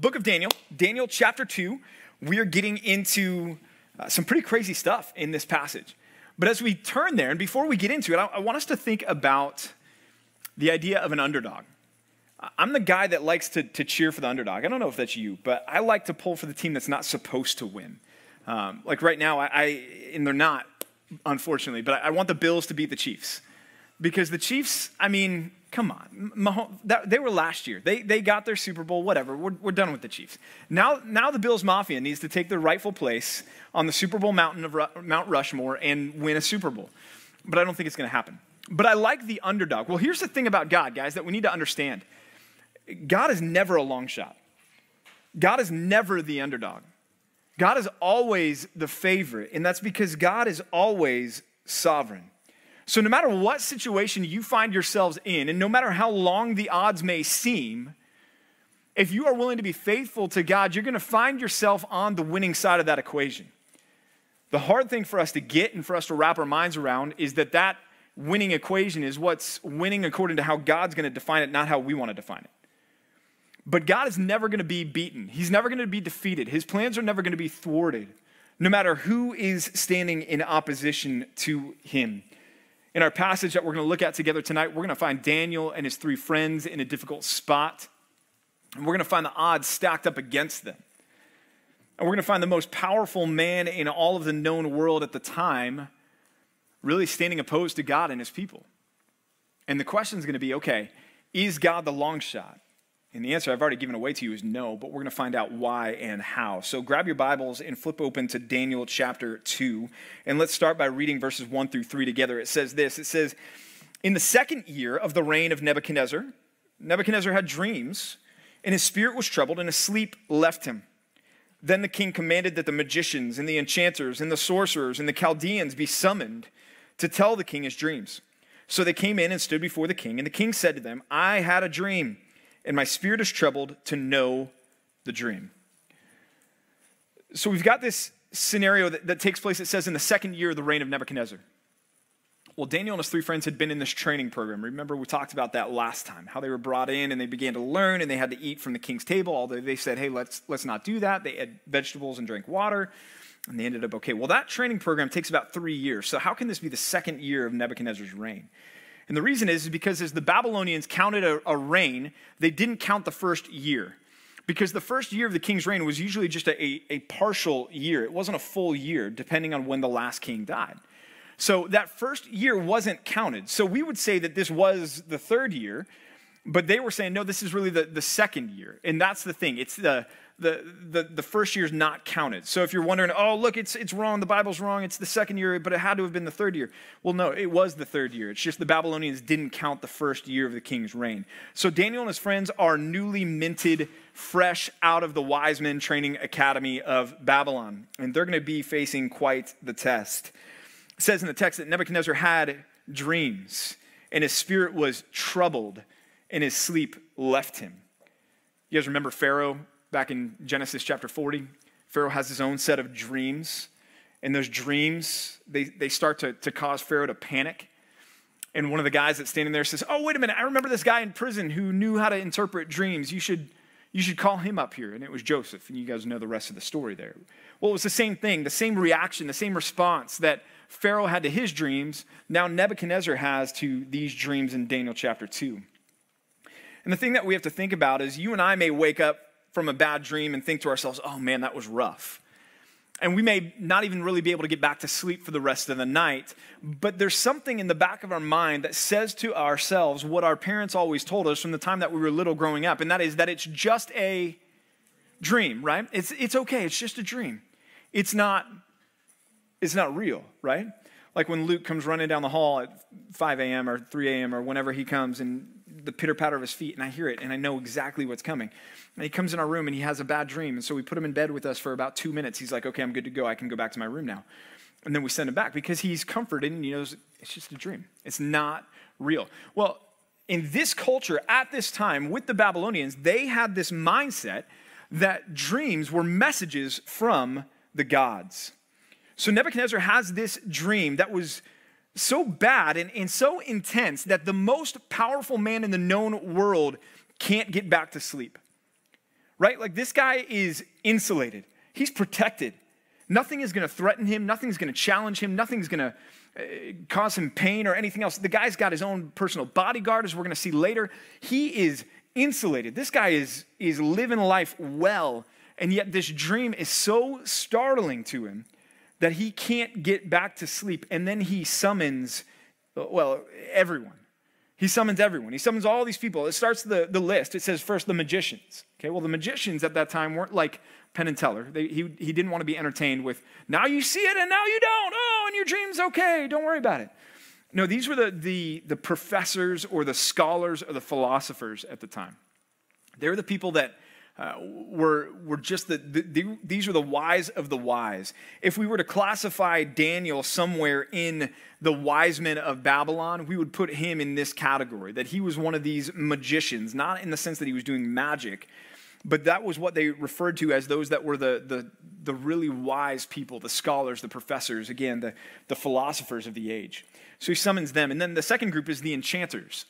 Book of Daniel, Daniel chapter 2, we are getting into uh, some pretty crazy stuff in this passage. But as we turn there, and before we get into it, I, I want us to think about the idea of an underdog. I'm the guy that likes to, to cheer for the underdog. I don't know if that's you, but I like to pull for the team that's not supposed to win. Um, like right now, I, I, and they're not, unfortunately, but I, I want the Bills to beat the Chiefs. Because the Chiefs, I mean, come on. Mahomes, that, they were last year. They, they got their Super Bowl, whatever. We're, we're done with the Chiefs. Now, now the Bills Mafia needs to take their rightful place on the Super Bowl mountain of Ru- Mount Rushmore and win a Super Bowl. But I don't think it's going to happen. But I like the underdog. Well, here's the thing about God, guys, that we need to understand God is never a long shot, God is never the underdog. God is always the favorite, and that's because God is always sovereign. So, no matter what situation you find yourselves in, and no matter how long the odds may seem, if you are willing to be faithful to God, you're going to find yourself on the winning side of that equation. The hard thing for us to get and for us to wrap our minds around is that that winning equation is what's winning according to how God's going to define it, not how we want to define it. But God is never going to be beaten, He's never going to be defeated. His plans are never going to be thwarted, no matter who is standing in opposition to Him. In our passage that we're going to look at together tonight, we're going to find Daniel and his three friends in a difficult spot. And we're going to find the odds stacked up against them. And we're going to find the most powerful man in all of the known world at the time really standing opposed to God and his people. And the question is going to be okay, is God the long shot? And the answer I've already given away to you is no, but we're going to find out why and how. So grab your Bibles and flip open to Daniel chapter 2. And let's start by reading verses 1 through 3 together. It says this It says, In the second year of the reign of Nebuchadnezzar, Nebuchadnezzar had dreams, and his spirit was troubled, and his sleep left him. Then the king commanded that the magicians and the enchanters and the sorcerers and the Chaldeans be summoned to tell the king his dreams. So they came in and stood before the king, and the king said to them, I had a dream and my spirit is troubled to know the dream. So we've got this scenario that, that takes place, it says, in the second year of the reign of Nebuchadnezzar. Well, Daniel and his three friends had been in this training program. Remember, we talked about that last time, how they were brought in and they began to learn and they had to eat from the king's table, although they said, hey, let's, let's not do that. They had vegetables and drank water, and they ended up okay. Well, that training program takes about three years. So, how can this be the second year of Nebuchadnezzar's reign? And the reason is, is because as the Babylonians counted a, a reign, they didn't count the first year. Because the first year of the king's reign was usually just a, a, a partial year. It wasn't a full year, depending on when the last king died. So that first year wasn't counted. So we would say that this was the third year, but they were saying, no, this is really the, the second year. And that's the thing. It's the, the, the, the first year is not counted. So if you're wondering, oh, look, it's, it's wrong, the Bible's wrong, it's the second year, but it had to have been the third year. Well, no, it was the third year. It's just the Babylonians didn't count the first year of the king's reign. So Daniel and his friends are newly minted, fresh out of the wise men training academy of Babylon. And they're going to be facing quite the test. It says in the text that Nebuchadnezzar had dreams, and his spirit was troubled, and his sleep left him. You guys remember Pharaoh back in Genesis chapter 40. Pharaoh has his own set of dreams. And those dreams, they, they start to, to cause Pharaoh to panic. And one of the guys that's standing there says, Oh, wait a minute, I remember this guy in prison who knew how to interpret dreams. You should, you should call him up here. And it was Joseph. And you guys know the rest of the story there. Well, it was the same thing, the same reaction, the same response that Pharaoh had to his dreams, now Nebuchadnezzar has to these dreams in Daniel chapter 2. And the thing that we have to think about is you and I may wake up from a bad dream and think to ourselves, oh man, that was rough. And we may not even really be able to get back to sleep for the rest of the night. But there's something in the back of our mind that says to ourselves what our parents always told us from the time that we were little growing up, and that is that it's just a dream, right? It's, it's okay, it's just a dream. It's not, it's not real, right? Like when Luke comes running down the hall at 5 a.m. or 3 a.m. or whenever he comes and the pitter patter of his feet, and I hear it, and I know exactly what's coming. And he comes in our room and he has a bad dream. And so we put him in bed with us for about two minutes. He's like, okay, I'm good to go. I can go back to my room now. And then we send him back because he's comforted and he knows it's just a dream. It's not real. Well, in this culture at this time with the Babylonians, they had this mindset that dreams were messages from the gods. So Nebuchadnezzar has this dream that was so bad and, and so intense that the most powerful man in the known world can't get back to sleep. right? Like this guy is insulated, he's protected. Nothing is going to threaten him, nothing's going to challenge him, nothing's going to uh, cause him pain or anything else. The guy's got his own personal bodyguard, as we're going to see later. He is insulated. This guy is, is living life well, and yet this dream is so startling to him that he can't get back to sleep. And then he summons, well, everyone. He summons everyone. He summons all these people. It starts the, the list. It says first the magicians. Okay, well, the magicians at that time weren't like Penn and Teller. They, he, he didn't want to be entertained with, now you see it and now you don't. Oh, and your dream's okay. Don't worry about it. No, these were the, the, the professors or the scholars or the philosophers at the time. They were the people that uh, were, were just the, the, the, these were the wise of the wise. If we were to classify Daniel somewhere in the wise men of Babylon, we would put him in this category that he was one of these magicians, not in the sense that he was doing magic, but that was what they referred to as those that were the, the, the really wise people, the scholars, the professors, again, the, the philosophers of the age. So he summons them. And then the second group is the enchanters.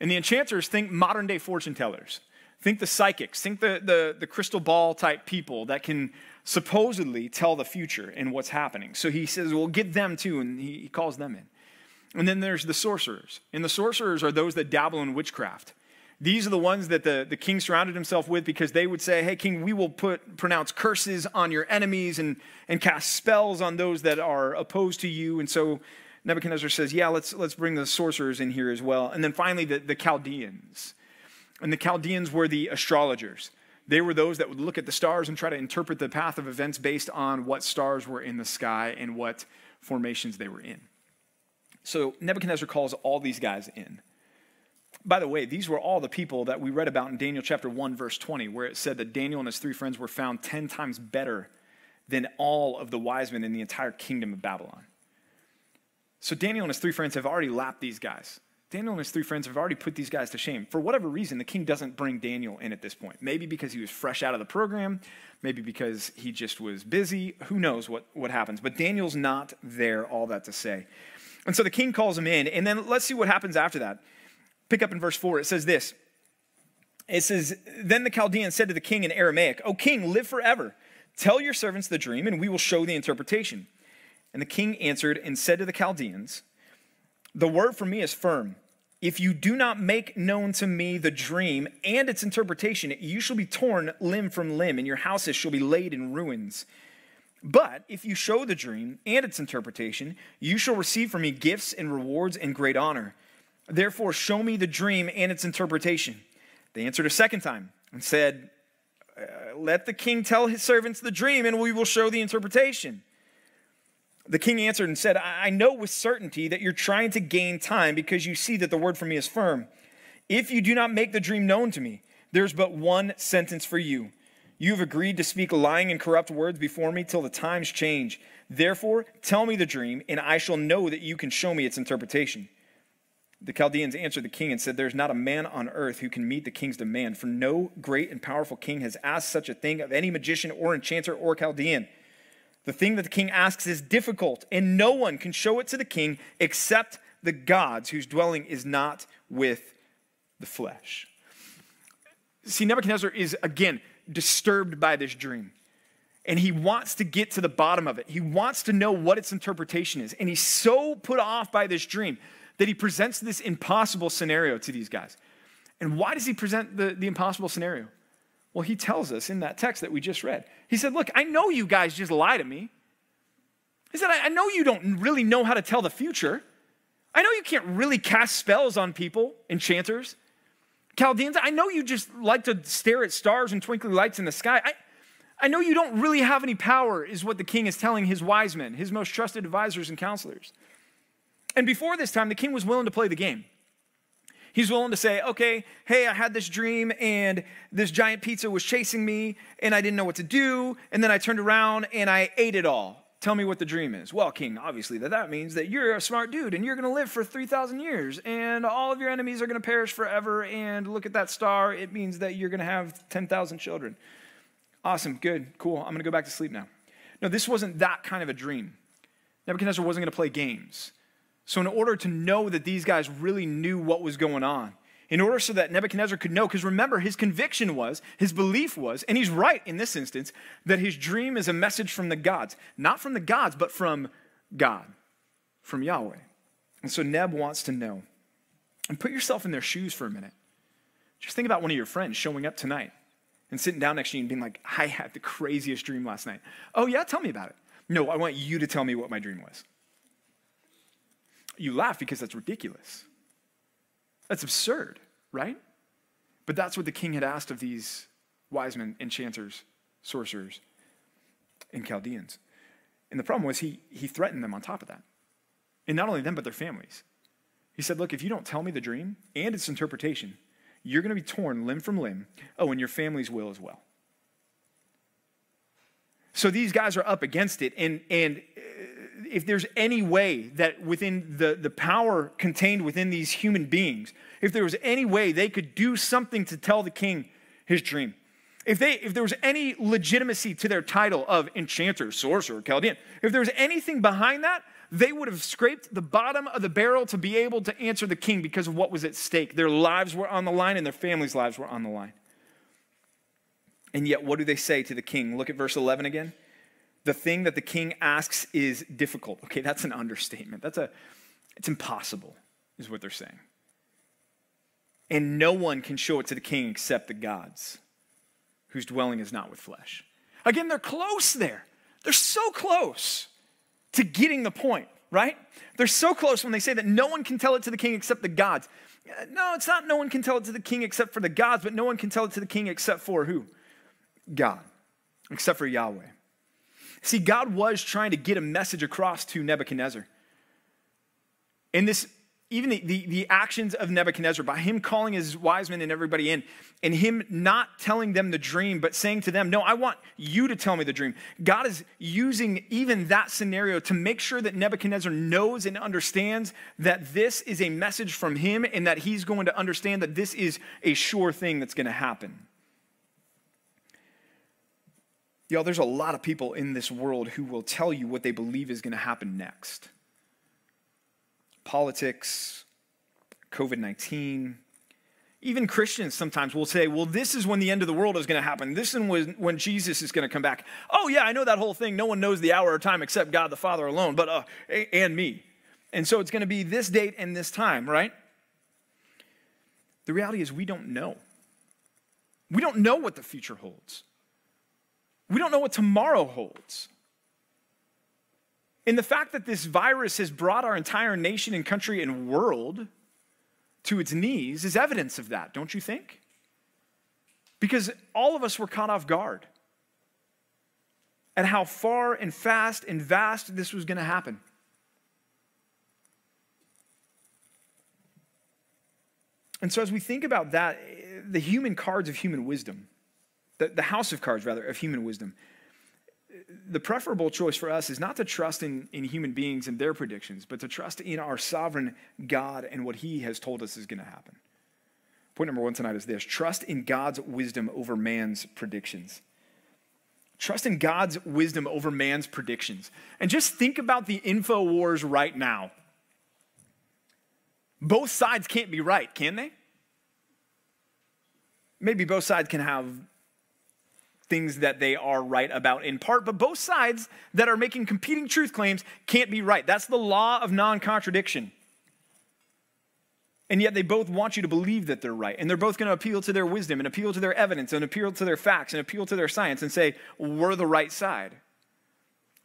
And the enchanters think modern day fortune tellers. Think the psychics, think the, the, the crystal ball type people that can supposedly tell the future and what's happening. So he says, well, get them too, and he, he calls them in. And then there's the sorcerers. And the sorcerers are those that dabble in witchcraft. These are the ones that the, the king surrounded himself with because they would say, Hey, king, we will put pronounce curses on your enemies and, and cast spells on those that are opposed to you. And so Nebuchadnezzar says, Yeah, let's, let's bring the sorcerers in here as well. And then finally, the, the Chaldeans. And the Chaldeans were the astrologers. They were those that would look at the stars and try to interpret the path of events based on what stars were in the sky and what formations they were in. So Nebuchadnezzar calls all these guys in. By the way, these were all the people that we read about in Daniel chapter 1, verse 20, where it said that Daniel and his three friends were found 10 times better than all of the wise men in the entire kingdom of Babylon. So Daniel and his three friends have already lapped these guys. Daniel and his three friends have already put these guys to shame. For whatever reason, the king doesn't bring Daniel in at this point. Maybe because he was fresh out of the program, maybe because he just was busy. Who knows what, what happens? But Daniel's not there, all that to say. And so the king calls him in, and then let's see what happens after that. Pick up in verse 4. It says this It says, Then the Chaldean said to the king in Aramaic, O king, live forever. Tell your servants the dream, and we will show the interpretation. And the king answered and said to the Chaldeans, The word from me is firm. If you do not make known to me the dream and its interpretation, you shall be torn limb from limb, and your houses shall be laid in ruins. But if you show the dream and its interpretation, you shall receive from me gifts and rewards and great honor. Therefore, show me the dream and its interpretation. They answered a second time and said, uh, Let the king tell his servants the dream, and we will show the interpretation. The king answered and said, I know with certainty that you're trying to gain time because you see that the word for me is firm. If you do not make the dream known to me, there's but one sentence for you. You have agreed to speak lying and corrupt words before me till the times change. Therefore, tell me the dream, and I shall know that you can show me its interpretation. The Chaldeans answered the king and said, There's not a man on earth who can meet the king's demand, for no great and powerful king has asked such a thing of any magician or enchanter or Chaldean. The thing that the king asks is difficult, and no one can show it to the king except the gods whose dwelling is not with the flesh. See, Nebuchadnezzar is again disturbed by this dream. And he wants to get to the bottom of it. He wants to know what its interpretation is. And he's so put off by this dream that he presents this impossible scenario to these guys. And why does he present the, the impossible scenario? Well, he tells us in that text that we just read. He said, Look, I know you guys just lie to me. He said, I know you don't really know how to tell the future. I know you can't really cast spells on people, enchanters. Chaldeans, I know you just like to stare at stars and twinkling lights in the sky. I, I know you don't really have any power, is what the king is telling his wise men, his most trusted advisors and counselors. And before this time, the king was willing to play the game. He's willing to say, okay, hey, I had this dream and this giant pizza was chasing me and I didn't know what to do. And then I turned around and I ate it all. Tell me what the dream is. Well, King, obviously, that, that means that you're a smart dude and you're going to live for 3,000 years and all of your enemies are going to perish forever. And look at that star. It means that you're going to have 10,000 children. Awesome, good, cool. I'm going to go back to sleep now. No, this wasn't that kind of a dream. Nebuchadnezzar wasn't going to play games. So, in order to know that these guys really knew what was going on, in order so that Nebuchadnezzar could know. Because remember, his conviction was, his belief was, and he's right in this instance, that his dream is a message from the gods. Not from the gods, but from God, from Yahweh. And so Neb wants to know. And put yourself in their shoes for a minute. Just think about one of your friends showing up tonight and sitting down next to you and being like, I had the craziest dream last night. Oh, yeah, tell me about it. No, I want you to tell me what my dream was. You laugh because that's ridiculous. That's absurd, right? But that's what the king had asked of these wise men, enchanters, sorcerers, and Chaldeans. And the problem was he, he threatened them on top of that. And not only them, but their families. He said, Look, if you don't tell me the dream and its interpretation, you're going to be torn limb from limb. Oh, and your families will as well. So these guys are up against it. And, and if there's any way that within the, the power contained within these human beings, if there was any way they could do something to tell the king his dream, if, they, if there was any legitimacy to their title of enchanter, sorcerer, Chaldean, if there was anything behind that, they would have scraped the bottom of the barrel to be able to answer the king because of what was at stake. Their lives were on the line and their families' lives were on the line. And yet, what do they say to the king? Look at verse 11 again. The thing that the king asks is difficult. Okay, that's an understatement. That's a, it's impossible, is what they're saying. And no one can show it to the king except the gods, whose dwelling is not with flesh. Again, they're close there. They're so close to getting the point, right? They're so close when they say that no one can tell it to the king except the gods. Uh, no, it's not no one can tell it to the king except for the gods, but no one can tell it to the king except for who? God, except for Yahweh. See, God was trying to get a message across to Nebuchadnezzar. And this, even the, the, the, actions of Nebuchadnezzar, by him calling his wise men and everybody in, and him not telling them the dream, but saying to them, No, I want you to tell me the dream. God is using even that scenario to make sure that Nebuchadnezzar knows and understands that this is a message from him and that he's going to understand that this is a sure thing that's going to happen. Y'all, there's a lot of people in this world who will tell you what they believe is going to happen next. Politics, COVID 19. Even Christians sometimes will say, well, this is when the end of the world is going to happen. This is when, when Jesus is going to come back. Oh, yeah, I know that whole thing. No one knows the hour or time except God the Father alone, but uh, and me. And so it's going to be this date and this time, right? The reality is, we don't know. We don't know what the future holds. We don't know what tomorrow holds. And the fact that this virus has brought our entire nation and country and world to its knees is evidence of that, don't you think? Because all of us were caught off guard at how far and fast and vast this was going to happen. And so, as we think about that, the human cards of human wisdom, the, the house of cards, rather, of human wisdom. The preferable choice for us is not to trust in, in human beings and their predictions, but to trust in our sovereign God and what He has told us is going to happen. Point number one tonight is this trust in God's wisdom over man's predictions. Trust in God's wisdom over man's predictions. And just think about the info wars right now. Both sides can't be right, can they? Maybe both sides can have things that they are right about in part, but both sides that are making competing truth claims can't be right. That's the law of non contradiction. And yet they both want you to believe that they're right. And they're both going to appeal to their wisdom and appeal to their evidence and appeal to their facts and appeal to their science and say, we're the right side.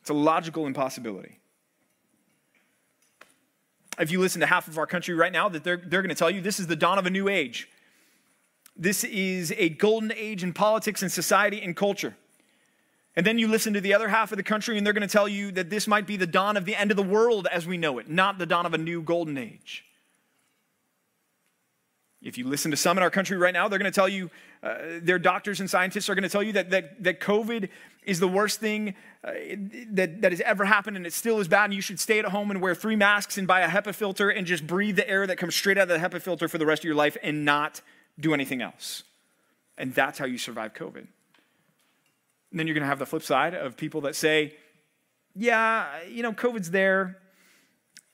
It's a logical impossibility. If you listen to half of our country right now, that they're, they're going to tell you this is the dawn of a new age. This is a golden age in politics and society and culture. And then you listen to the other half of the country, and they're going to tell you that this might be the dawn of the end of the world as we know it, not the dawn of a new golden age. If you listen to some in our country right now, they're going to tell you, uh, their doctors and scientists are going to tell you that, that, that COVID is the worst thing uh, that, that has ever happened and it still is bad, and you should stay at home and wear three masks and buy a HEPA filter and just breathe the air that comes straight out of the HEPA filter for the rest of your life and not do anything else. And that's how you survive COVID. And then you're going to have the flip side of people that say, yeah, you know, COVID's there,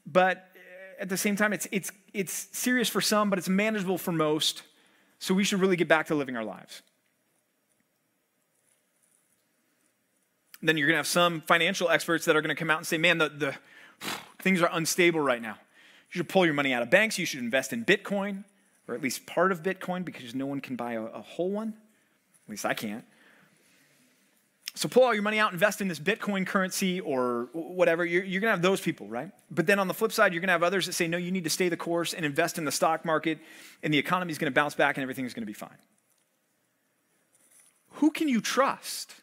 but uh, at the same time, it's, it's, it's serious for some, but it's manageable for most. So we should really get back to living our lives. Then you're going to have some financial experts that are going to come out and say, man, the, the things are unstable right now. You should pull your money out of banks. You should invest in Bitcoin, or at least part of Bitcoin, because no one can buy a, a whole one. At least I can't. So pull all your money out, invest in this Bitcoin currency or whatever. You're, you're going to have those people, right? But then on the flip side, you're going to have others that say, no, you need to stay the course and invest in the stock market, and the economy is going to bounce back and everything is going to be fine. Who can you trust?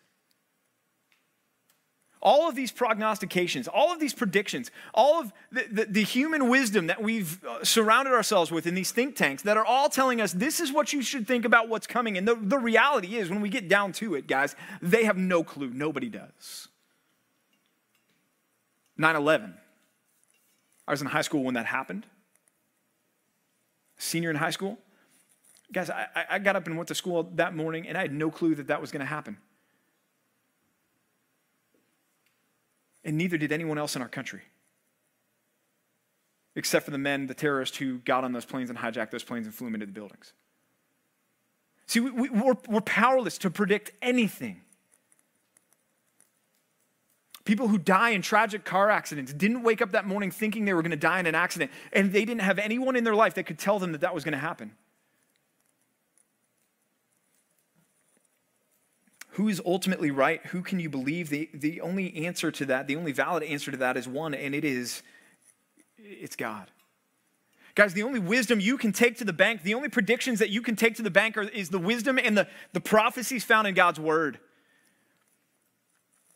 All of these prognostications, all of these predictions, all of the, the, the, human wisdom that we've uh, surrounded ourselves with in these think tanks that are all telling us this is what you should think about what's coming. And the, the reality is, when we get down to it, guys, they have no clue. Nobody does. 9 11. I was in high school when that happened. Senior in high school. Guys, I, I got up and went to school that morning, and I had no clue that that was going to happen. And neither did anyone else in our country. Except for the men, the terrorists who got on those planes and hijacked those planes and flew them into the buildings. See, we, are we're, we're powerless to predict anything. People who die in tragic car accidents didn't wake up that morning thinking they were going to die in an accident, and they didn't have anyone in their life that could tell them that that was going to happen. Who is ultimately right? Who can you believe? The, the only answer to that, the only valid answer to that is one, and it is it's God. Guys, the only wisdom you can take to the bank, the only predictions that you can take to the bank are, is the wisdom and the, the prophecies found in God's word.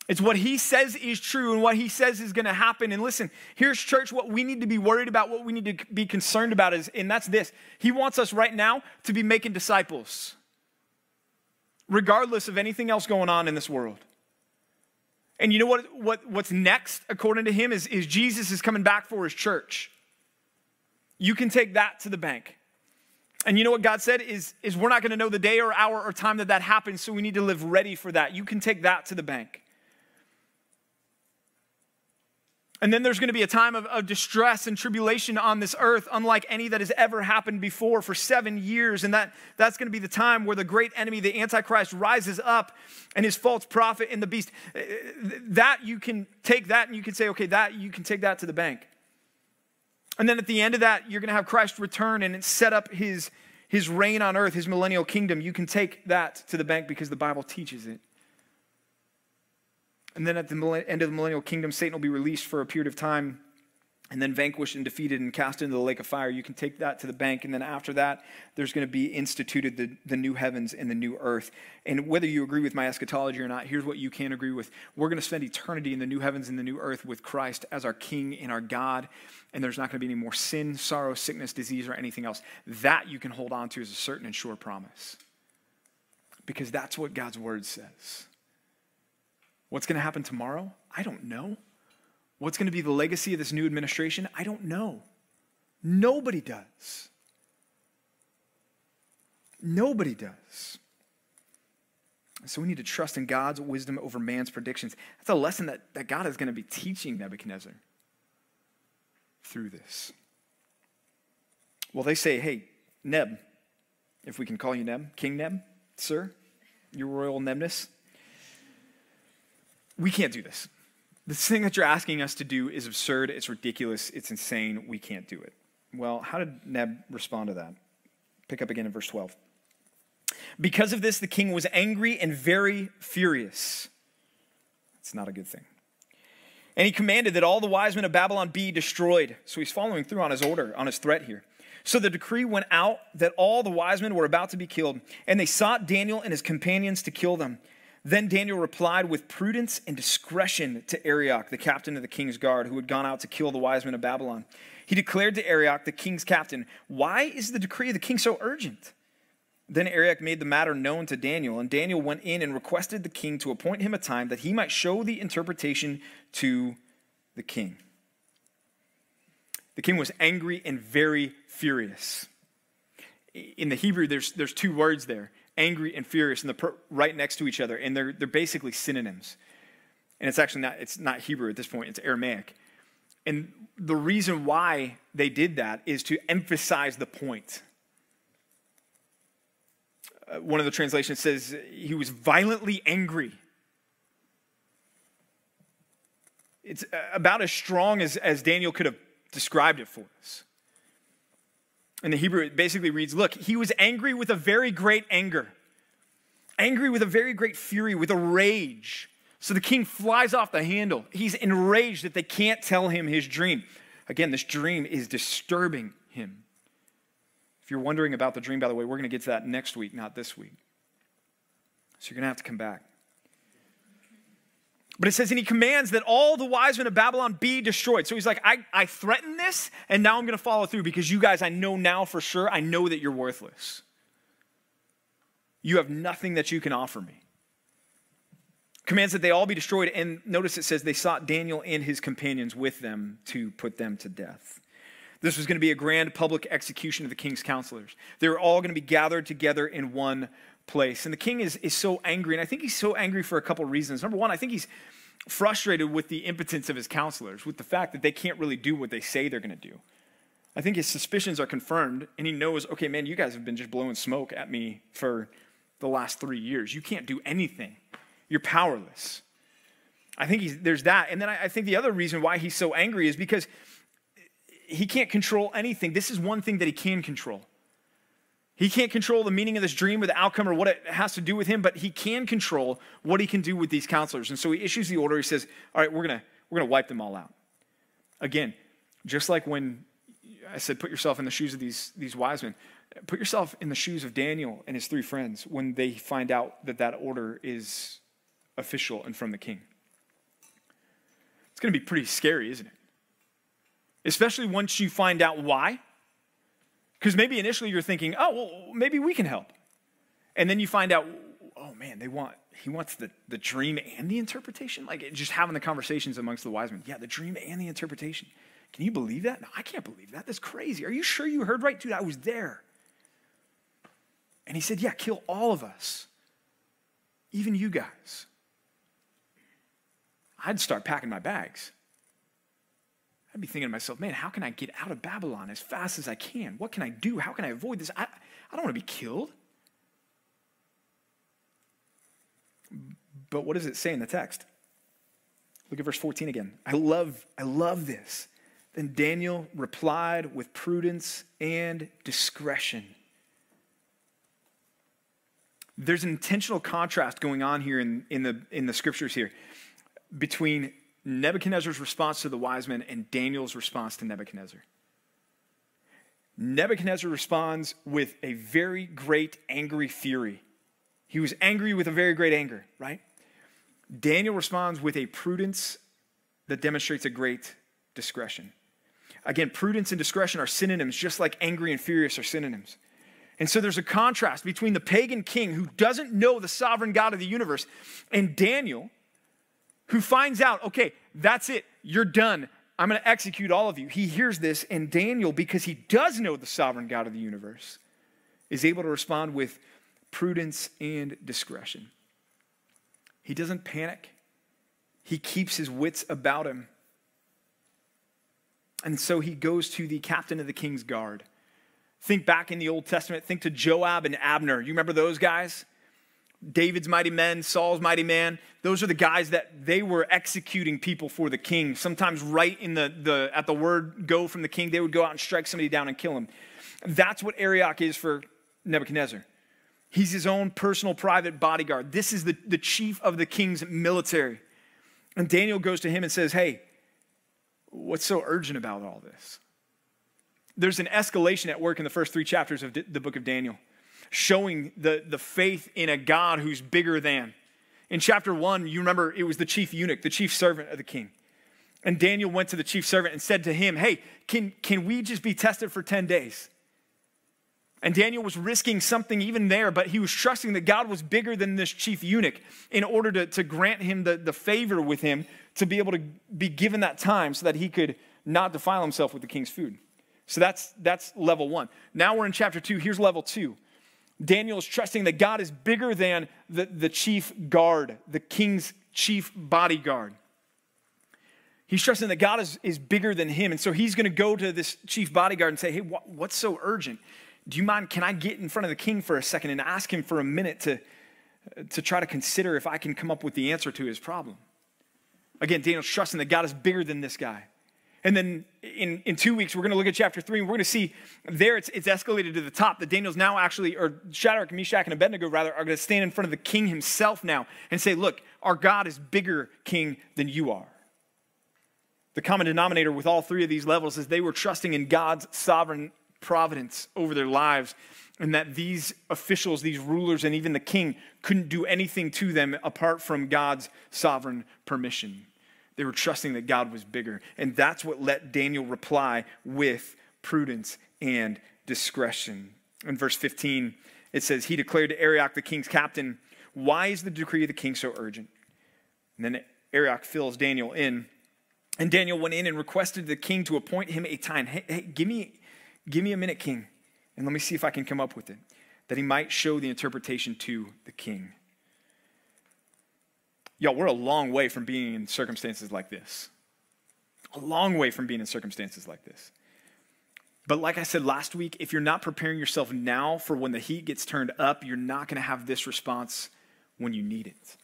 It's what he says is true and what he says is going to happen. And listen, here's church, what we need to be worried about, what we need to be concerned about is, and that's this. He wants us right now to be making disciples regardless of anything else going on in this world. And you know what, what what's next, according to him, is, is Jesus is coming back for his church. You can take that to the bank. And you know what God said is, is we're not going to know the day or hour or time that that happens, so we need to live ready for that. You can take that to the bank. And then there's going to be a time of, of, distress and tribulation on this earth, unlike any that has ever happened before for seven years. And that, that's going to be the time where the great enemy, the Antichrist, rises up and his false prophet and the beast. Uh, that you can take that and you can say, okay, that you can take that to the bank. And then at the end of that, you're going to have Christ return and set up his, his reign on earth, his millennial kingdom. You can take that to the bank because the Bible teaches it. And then at the end of the millennial kingdom, Satan will be released for a period of time and then vanquished and defeated and cast into the lake of fire. You can take that to the bank. And then after that, there's going to be instituted the, the new heavens and the new earth. And whether you agree with my eschatology or not, here's what you can agree with. We're going to spend eternity in the new heavens and the new earth with Christ as our King and our God. And there's not going to be any more sin, sorrow, sickness, disease, or anything else. That you can hold on to as a certain and sure promise. Because that's what God's word says. What's going to happen tomorrow? I don't know. What's going to be the legacy of this new administration? I don't know. Nobody does. Nobody does. So we need to trust in God's wisdom over man's predictions. That's a lesson that, that God is going to be teaching Nebuchadnezzar through this. Well, they say, hey, Neb, if we can call you Neb, King Neb, sir, your royal Nebness, we can't do this. This thing that you're asking us to do is absurd, it's ridiculous, it's insane, we can't do it. Well, how did Neb respond to that? Pick up again in verse 12. Because of this, the king was angry and very furious. It's not a good thing. And he commanded that all the wise men of Babylon be destroyed. So he's following through on his order, on his threat here. So the decree went out that all the wise men were about to be killed, and they sought Daniel and his companions to kill them. Then Daniel replied with prudence and discretion to Arioch, the captain of the king's guard, who had gone out to kill the wise men of Babylon. He declared to Arioch, the king's captain, Why is the decree of the king so urgent? Then Arioch made the matter known to Daniel, and Daniel went in and requested the king to appoint him a time that he might show the interpretation to the king. The king was angry and very furious. In the Hebrew, there's, there's two words there angry and furious, and they're right next to each other, and they're, they're basically synonyms. And it's actually not, it's not Hebrew at this point, it's Aramaic. And the reason why they did that is to emphasize the point. Uh, one of the translations says he was violently angry. It's uh, about as strong as, as Daniel could have described it for us. In the Hebrew, it basically reads Look, he was angry with a very great anger, angry with a very great fury, with a rage. So the king flies off the handle. He's enraged that they can't tell him his dream. Again, this dream is disturbing him. If you're wondering about the dream, by the way, we're going to get to that next week, not this week. So you're going to have to come back. But it says, and he commands that all the wise men of Babylon be destroyed. So he's like, I, I threatened this, and now I'm going to follow through because you guys, I know now for sure, I know that you're worthless. You have nothing that you can offer me. Commands that they all be destroyed. And notice it says they sought Daniel and his companions with them to put them to death. This was going to be a grand public execution of the king's counselors. They were all going to be gathered together in one place. And the king is, is so angry, and I think he's so angry for a couple reasons. Number one, I think he's frustrated with the impotence of his counselors, with the fact that they can't really do what they say they're going to do. I think his suspicions are confirmed, and he knows, okay, man, you guys have been just blowing smoke at me for the last three years. You can't do anything, you're powerless. I think he's, there's that. And then I, I think the other reason why he's so angry is because he can't control anything. This is one thing that he can control he can't control the meaning of this dream or the outcome or what it has to do with him, but he can control what he can do with these counselors. And so he issues the order. He says, All right, we're going to we're going to wipe them all out. Again, just like when I said, put yourself in the shoes of these, these wise men, put yourself in the shoes of Daniel and his three friends when they find out that that order is official and from the king. It's going to be pretty scary, isn't it? Especially once you find out why because maybe initially you're thinking, oh, well, maybe we can help. And then you find out, oh man, they want, he wants the, the dream and the interpretation. Like just having the conversations amongst the wise men. Yeah, the dream and the interpretation. Can you believe that? No, I can't believe that. That's crazy. Are you sure you heard right? Dude, I was there. And he said, yeah, kill all of us, even you guys. I'd start packing my bags. I'd be thinking to myself, man, how can I get out of Babylon as fast as I can? What can I do? How can I avoid this? I, I don't want to be killed. But what does it say in the text? Look at verse 14 again. I love, I love this. Then Daniel replied with prudence and discretion. There's an intentional contrast going on here in, in, the, in the scriptures here between Nebuchadnezzar's response to the wise men and Daniel's response to Nebuchadnezzar. Nebuchadnezzar responds with a very great angry fury. He was angry with a very great anger, right? Daniel responds with a prudence that demonstrates a great discretion. Again, prudence and discretion are synonyms, just like angry and furious are synonyms. And so there's a contrast between the pagan king who doesn't know the sovereign God of the universe and Daniel, who finds out, okay, that's it, you're done. I'm going to execute all of you. He hears this, and Daniel, because he does know the sovereign God of the universe, is able to respond with prudence and discretion. He doesn't panic, he keeps his wits about him. And so he goes to the captain of the king's guard. Think back in the Old Testament, think to Joab and Abner. You remember those guys? David's mighty men, Saul's mighty man, those are the guys that they were executing people for the king. Sometimes right in the, the at the word go from the king, they would go out and strike somebody down and kill him. That's what Arioch is for Nebuchadnezzar. He's his own personal private bodyguard. This is the, the chief of the king's military. And Daniel goes to him and says, Hey, what's so urgent about all this? There's an escalation at work in the first three chapters of the book of Daniel showing the, the faith in a God who's bigger than. In chapter one, you remember it was the chief eunuch, the chief servant of the king. And Daniel went to the chief servant and said to him, Hey, can, can we just be tested for 10 days? And Daniel was risking something even there, but he was trusting that God was bigger than this chief eunuch in order to, to grant him the, the favor with him to be able to be given that time so that he could not defile himself with the king's food. So that's, that's level one. Now we're in chapter two. Here's level two. Daniel is trusting that God is bigger than the, the chief guard, the king's chief bodyguard. He's trusting that God is, is bigger than him. And so he's going to go to this chief bodyguard and say, Hey, what, what's so urgent? Do you mind? Can I get in front of the king for a second and ask him for a minute to, to try to consider if I can come up with the answer to his problem? Again, Daniel's trusting that God is bigger than this guy. And then in, in two weeks, we're going to look at chapter three, and we're going to see there it's, it's escalated to the top that Daniel's now actually, or Shadrach, Meshach, and Abednego rather, are going to stand in front of the king himself now and say, Look, our God is bigger king than you are. The common denominator with all three of these levels is they were trusting in God's sovereign providence over their lives, and that these officials, these rulers, and even the king couldn't do anything to them apart from God's sovereign permission. They were trusting that God was bigger. And that's what let Daniel reply with prudence and discretion. In verse 15, it says, He declared to Arioch, the king's captain, Why is the decree of the king so urgent? And then Arioch fills Daniel in and Daniel went in and requested the king to appoint him a time. Hey, hey, give me, give me a minute, king, and let me see if I can come up with it, that he might show the interpretation to the king. Y'all, we're a long way from being in circumstances like this. A long way from being in circumstances like this. But like I said last week, if you're not preparing yourself now for when the heat gets turned up, you're not going to have this response when you need it.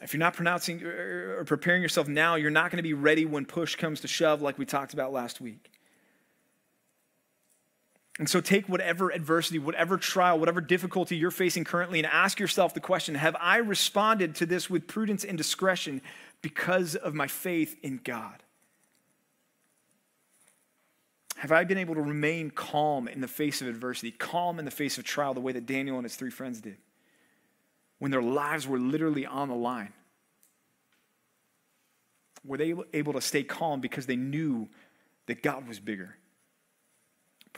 If you're not pronouncing or preparing yourself now, you're not going to be ready when push comes to shove, like we talked about last week. And so take whatever adversity, whatever trial, whatever difficulty you're facing currently, and ask yourself the question Have I responded to this with prudence and discretion because of my faith in God? Have I been able to remain calm in the face of adversity, calm in the face of trial, the way that Daniel and his three friends did? when their lives were literally on the line? Were they able to stay calm because they knew that God was bigger?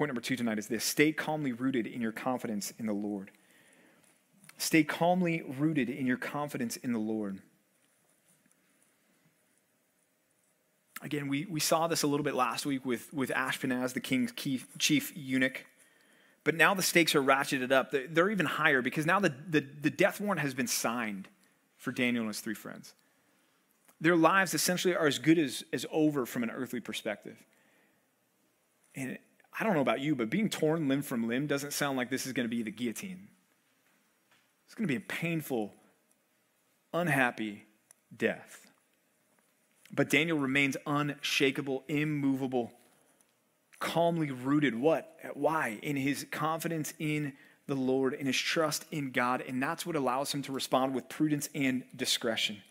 Point number two tonight is this stay calmly rooted in your confidence in the Lord. Stay calmly rooted in your confidence in the Lord. Again, we, we saw this a little bit last week with, with Ashpenaz, the king's chief eunuch. But now the stakes are ratcheted up. They're even higher because now the, the, the death warrant has been signed for Daniel and his three friends. Their lives essentially are as good as, as over from an earthly perspective. And I don't know about you, but being torn limb from limb doesn't sound like this is going to be the guillotine. It's going to be a painful, unhappy death. But Daniel remains unshakable, immovable, calmly rooted what? Why? In his confidence in the Lord, in his trust in God. And that's what allows him to respond with prudence and discretion.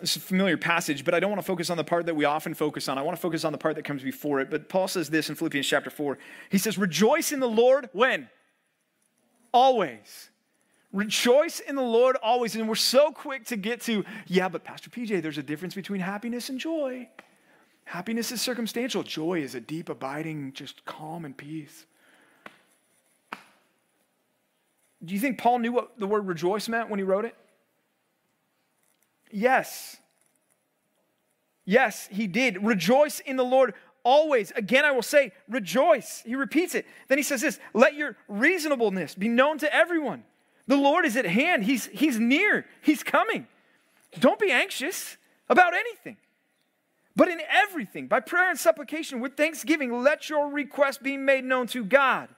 It's a familiar passage, but I don't want to focus on the part that we often focus on. I want to focus on the part that comes before it. But Paul says this in Philippians chapter 4. He says, Rejoice in the Lord when? Always. Rejoice in the Lord always. And we're so quick to get to, yeah, but Pastor PJ, there's a difference between happiness and joy. Happiness is circumstantial. Joy is a deep, abiding, just calm and peace. Do you think Paul knew what the word rejoice meant when he wrote it? Yes. Yes, he did. Rejoice in the Lord always. Again, I will say, rejoice. He repeats it. Then he says this let your reasonableness be known to everyone. The Lord is at hand, He's, he's near, He's coming. Don't be anxious about anything. But in everything, by prayer and supplication with thanksgiving, let your request be made known to God.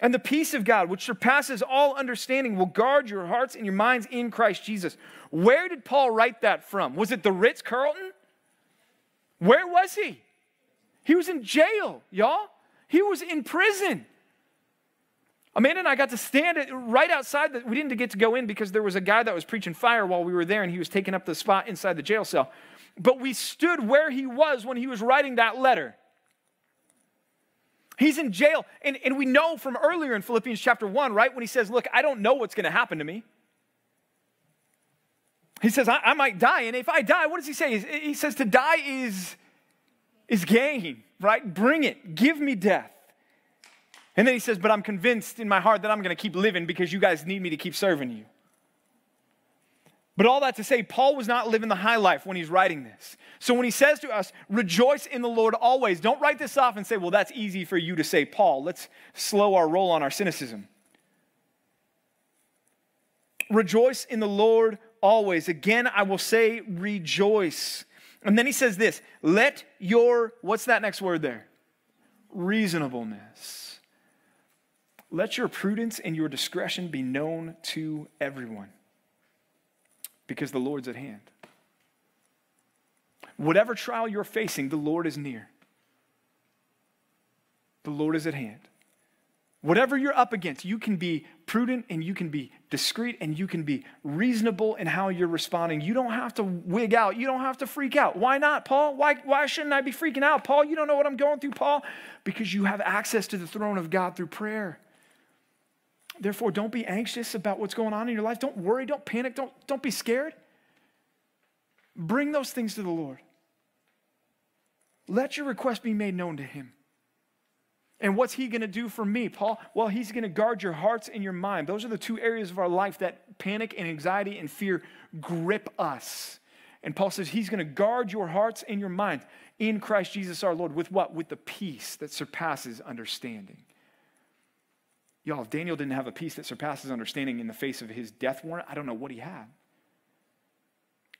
And the peace of God, which surpasses all understanding, will guard your hearts and your minds in Christ Jesus. Where did Paul write that from? Was it the Ritz Carlton? Where was he? He was in jail, y'all. He was in prison. Amanda and I got to stand right outside. The, we didn't get to go in because there was a guy that was preaching fire while we were there, and he was taking up the spot inside the jail cell but we stood where he was when he was writing that letter. He's in jail. And, and we know from earlier in Philippians chapter 1, right, when he says, Look, I don't know what's going to happen to me. He says, I, I, might die. And if I die, what does he say? He says, To die is, is gain, right? Bring it. Give me death. And then he says, But I'm convinced in my heart that I'm going to keep living because you guys need me to keep serving you. But all that to say, Paul was not living the high life when he's writing this. So when he says to us, rejoice in the Lord always, don't write this off and say, well, that's easy for you to say, Paul. Let's slow our roll on our cynicism. Rejoice in the Lord always. Again, I will say, rejoice. And then he says this let your, what's that next word there? Reasonableness. Let your prudence and your discretion be known to everyone because the Lord's at hand. Whatever trial you're facing, the Lord is near. The Lord is at hand. Whatever you're up against, you can be prudent and you can be discreet and you can be reasonable in how you're responding. You don't have to wig out. You don't have to freak out. Why not, Paul? Why, why shouldn't I be freaking out? Paul, you don't know what I'm going through, Paul? Because you have access to the throne of God through prayer. Therefore, don't be anxious about what's going on in your life. Don't worry. Don't panic. Don't, don't be scared. Bring those things to the Lord. Let your request be made known to Him. And what's he going to do for me, Paul? Well, he's going to guard your hearts and your mind. Those are the two areas of our life that panic and anxiety and fear grip us. And Paul says he's going to guard your hearts and your mind in Christ Jesus our Lord with what? With the peace that surpasses understanding. Y'all, if Daniel didn't have a peace that surpasses understanding in the face of his death warrant, I don't know what he had.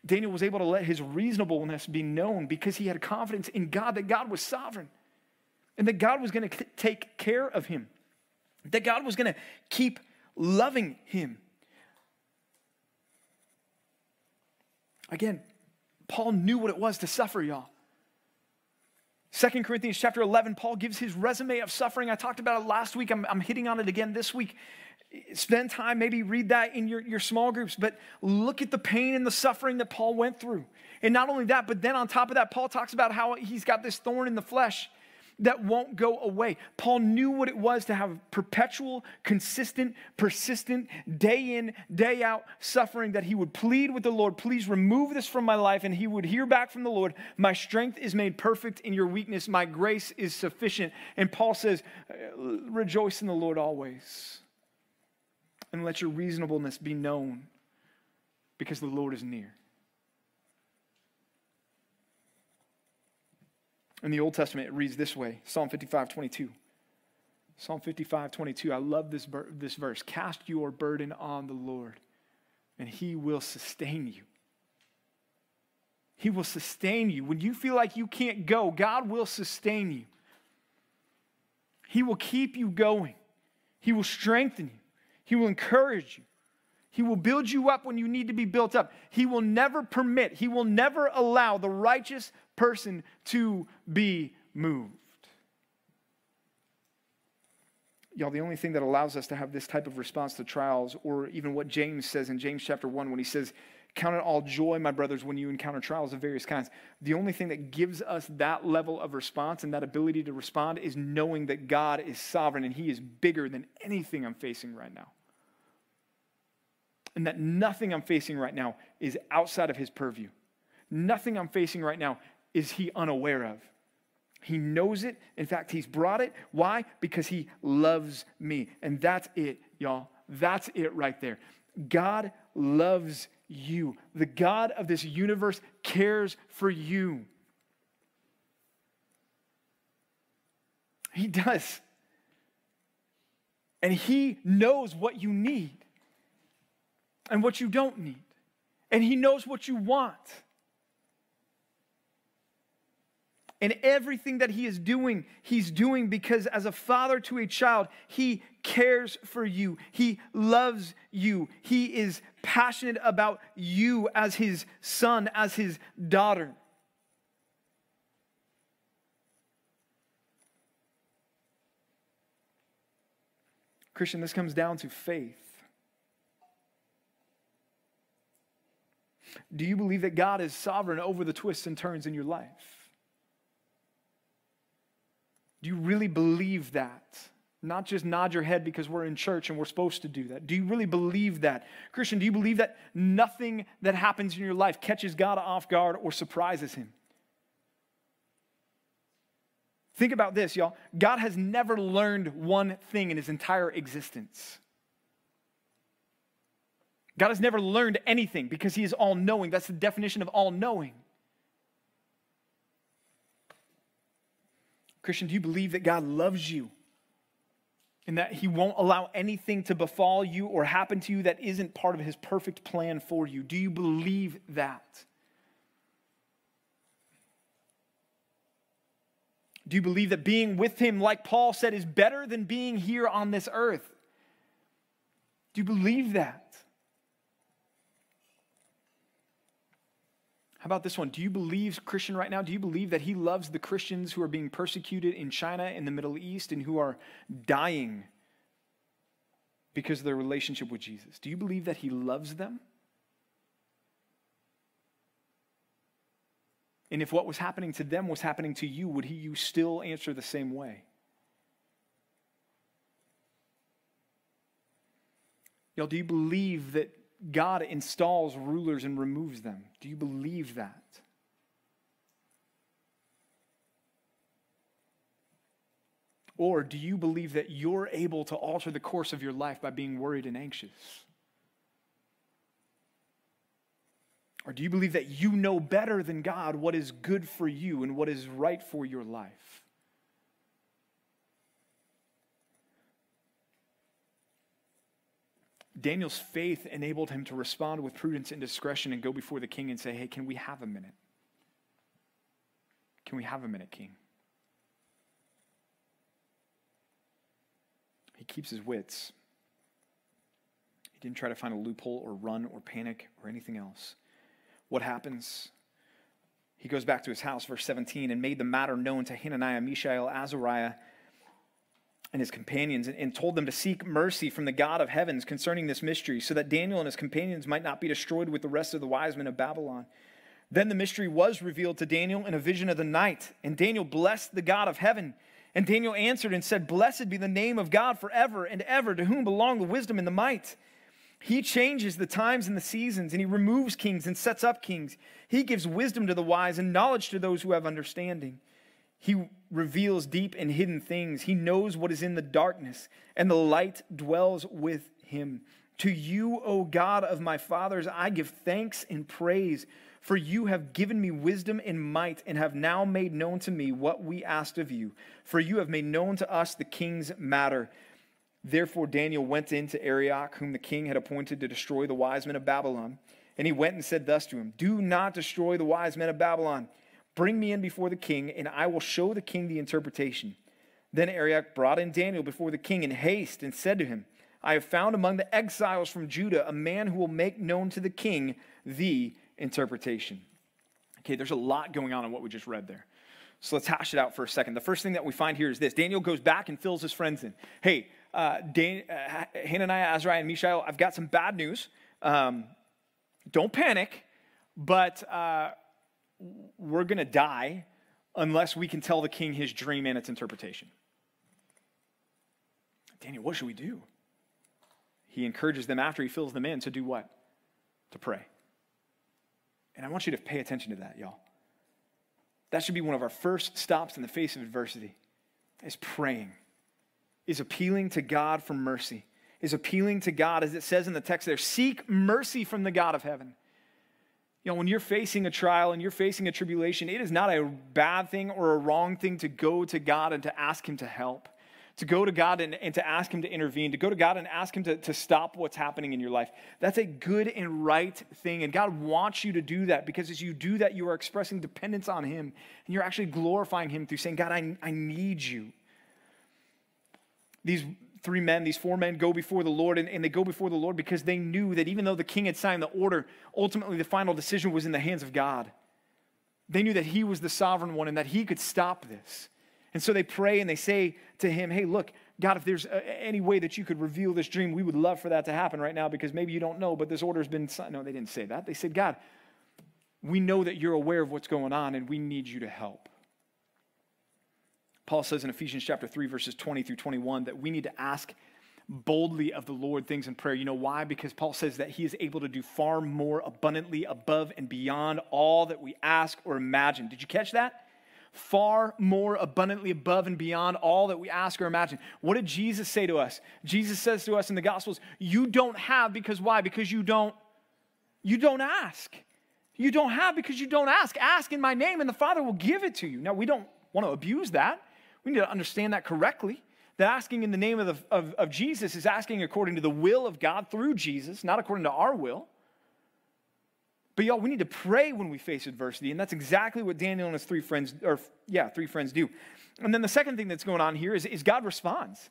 Daniel was able to let his reasonableness be known because he had confidence in God that God was sovereign and that God was going to take care of him, that God was going to keep loving him. Again, Paul knew what it was to suffer, y'all. Second Corinthians chapter 11, Paul gives his resume of suffering. I talked about it last week. I'm, I'm hitting on it again this week. Spend time, maybe read that in your, your small groups, but look at the pain and the suffering that Paul went through. And not only that, but then on top of that, Paul talks about how he's got this thorn in the flesh that won't go away. Paul knew what it was to have perpetual, consistent, persistent, day in, day out suffering that he would plead with the Lord, please remove this from my life. And he would hear back from the Lord, my strength is made perfect in your weakness, my grace is sufficient. And Paul says, uh, rejoice in the Lord always. And let your reasonableness be known because the Lord is near. In the Old Testament, it reads this way Psalm 55 22. Psalm 55 22. I love this, this verse. Cast your burden on the Lord, and he will sustain you. He will sustain you. When you feel like you can't go, God will sustain you. He will keep you going. He will strengthen you. He will encourage you. He will build you up when you need to be built up. He will never permit, He will never allow the righteous person to be moved. Y'all, the only thing that allows us to have this type of response to trials, or even what James says in James chapter 1 when he says, Count it all joy, my brothers, when you encounter trials of various kinds. The only thing that gives us that level of response and that ability to respond is knowing that God is sovereign and He is bigger than anything I'm facing right now. And that nothing I'm facing right now is outside of His purview. Nothing I'm facing right now is he unaware of. He knows it. In fact, he's brought it. Why? Because he loves me. And that's it, y'all. That's it right there. God loves you. The God of this universe cares for you. He does. And he knows what you need and what you don't need. And he knows what you want. And everything that he is doing, he's doing because as a father to a child, he cares for you. He loves you. He is passionate about you as his son, as his daughter. Christian, this comes down to faith. Do you believe that God is sovereign over the twists and turns in your life? Do you really believe that? Not just nod your head because we're in church and we're supposed to do that. Do you really believe that? Christian, do you believe that nothing that happens in your life catches God off guard or surprises him? Think about this, y'all. God has never learned one thing in his entire existence. God has never learned anything because he is all knowing. That's the definition of all knowing. Christian, do you believe that God loves you? and that he won't allow anything to befall you or happen to you that isn't part of his perfect plan for you. Do you believe that? Do you believe that being with him, like Paul said, is better than being here on this earth? Do you believe that? How about this one? Do you believe, Christian, right now, do you believe that he loves the Christians who are being persecuted in China, in the Middle East, and who are dying because of their relationship with Jesus? Do you believe that he loves them? And if what was happening to them was happening to you, would he, you still answer the same way? Y'all, do you believe that God installs rulers and removes them. Do you believe that? Or do you believe that you're able to alter the course of your life by being worried and anxious? Or do you believe that you know better than God what is good for you and what is right for your life? Daniel's faith enabled him to respond with prudence and discretion and go before the king and say, Hey, can we have a minute? Can we have a minute, king? He keeps his wits. He didn't try to find a loophole or run or panic or anything else. What happens? He goes back to his house, verse 17, and made the matter known to Hananiah, Mishael, Azariah, and his companions and, and, told them to seek mercy from the God of heavens concerning this mystery, so that Daniel and his companions might not be destroyed with the rest of the wise men of Babylon. Then the mystery was revealed to Daniel in a vision of the night, and Daniel blessed the God of heaven. And Daniel answered and said, Blessed be the name of God forever and ever, to whom belong the wisdom and the might. He changes the times and the seasons, and he removes kings and sets up kings. He gives wisdom to the wise and knowledge to those who have understanding. He reveals deep and hidden things. He knows what is in the darkness, and the light dwells with him. To you, O God of my fathers, I give thanks and praise, for you have given me wisdom and might, and have now made known to me what we asked of you. For you have made known to us the king's matter. Therefore, Daniel went into Arioch, whom the king had appointed to destroy the wise men of Babylon. And he went and said thus to him Do not destroy the wise men of Babylon. Bring me in before the king, and I will show the king the interpretation. Then Arioch brought in Daniel before the king in haste and said to him, I have found among the exiles from Judah a man who will make known to the king the interpretation. Okay, there's a lot going on in what we just read there. So let's hash it out for a second. The first thing that we find here is this Daniel goes back and fills his friends in. Hey, uh, Dan- uh, Hananiah, Azariah, and Mishael, I've got some bad news. Um, don't panic, but uh, we're going to die unless we can tell the king his dream and its interpretation. Daniel, what should we do? He encourages them after he fills them in to do what? To pray. And I want you to pay attention to that, y'all. That should be one of our first stops in the face of adversity is praying, is appealing to God for mercy, is appealing to God, as it says in the text there, seek mercy from the God of heaven. You know, when you're facing a trial and you're facing a tribulation, it is not a bad thing or a wrong thing to go to God and to ask Him to help, to go to God and, and to ask Him to intervene, to go to God and ask Him to, to stop what's happening in your life. That's a good and right thing. And God wants you to do that because as you do that, you are expressing dependence on Him and you're actually glorifying Him through saying, God, I, I need you. These three men, these four men, go before the Lord, and, and, they go before the Lord because they knew that even though the king had signed the order, ultimately the final decision was in the hands of God. They knew that he was the sovereign one and that he could stop this. And so they pray and they say to him, Hey, look, God, if there's uh, any way that you could reveal this dream, we would love for that to happen right now because maybe you don't know, but this order's been signed. No, they didn't say that. They said, God, we know that you're aware of what's going on and we need you to help. Paul says in Ephesians chapter 3, verses 20 through 21, that we need to ask boldly of the Lord things in prayer. You know why? Because Paul says that he is able to do far more abundantly above and beyond all that we ask or imagine. Did you catch that? Far more abundantly above and beyond all that we ask or imagine. What did Jesus say to us? Jesus says to us in the Gospels, You don't have because why? Because you don't, you don't ask. You don't have because you don't ask. Ask in my name and the Father will give it to you. Now, we don't want to abuse that. We need to understand that correctly. that asking in the name of, the, of, of Jesus is asking according to the will of God through Jesus, not according to our will. But y'all, we need to pray when we face adversity, and that's exactly what Daniel and his three friends, or yeah, three friends do. And then the second thing that's going on here is, is God responds.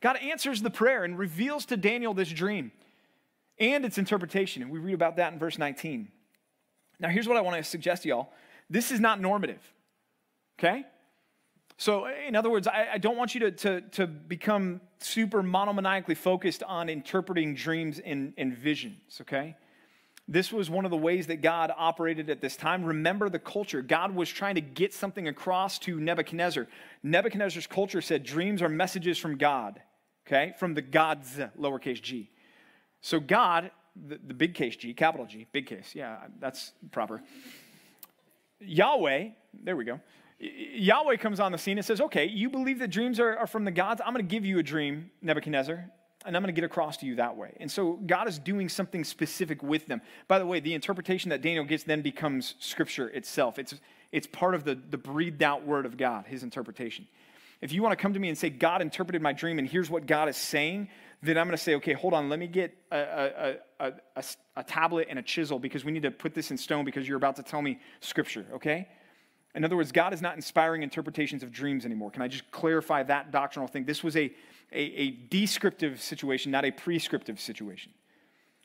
God answers the prayer and reveals to Daniel this dream and its interpretation. And we read about that in verse 19. Now, here's what I want to suggest to y'all this is not normative, okay? So, in other words, I, I don't want you to, to, to, become super monomaniacally focused on interpreting dreams and, and visions, okay? This was one of the ways that God operated at this time. Remember the culture. God was trying to get something across to Nebuchadnezzar. Nebuchadnezzar's culture said dreams are messages from God, okay? From the gods, lowercase g. So, God, the, the big case G, capital G, big case, yeah, that's proper. Yahweh, there we go. Yahweh comes on the scene and says, Okay, you believe that dreams are, are from the gods? I'm going to give you a dream, Nebuchadnezzar, and I'm going to get across to you that way. And so God is doing something specific with them. By the way, the interpretation that Daniel gets then becomes scripture itself. It's, it's part of the, the breathed out word of God, his interpretation. If you want to come to me and say, God interpreted my dream and here's what God is saying, then I'm going to say, okay, hold on, let me get a, a, a, a, a tablet and a chisel because we need to put this in stone because you're about to tell me scripture, okay? In other words, God is not inspiring interpretations of dreams anymore. Can I just clarify that doctrinal thing? This was a, a, a descriptive situation, not a prescriptive situation.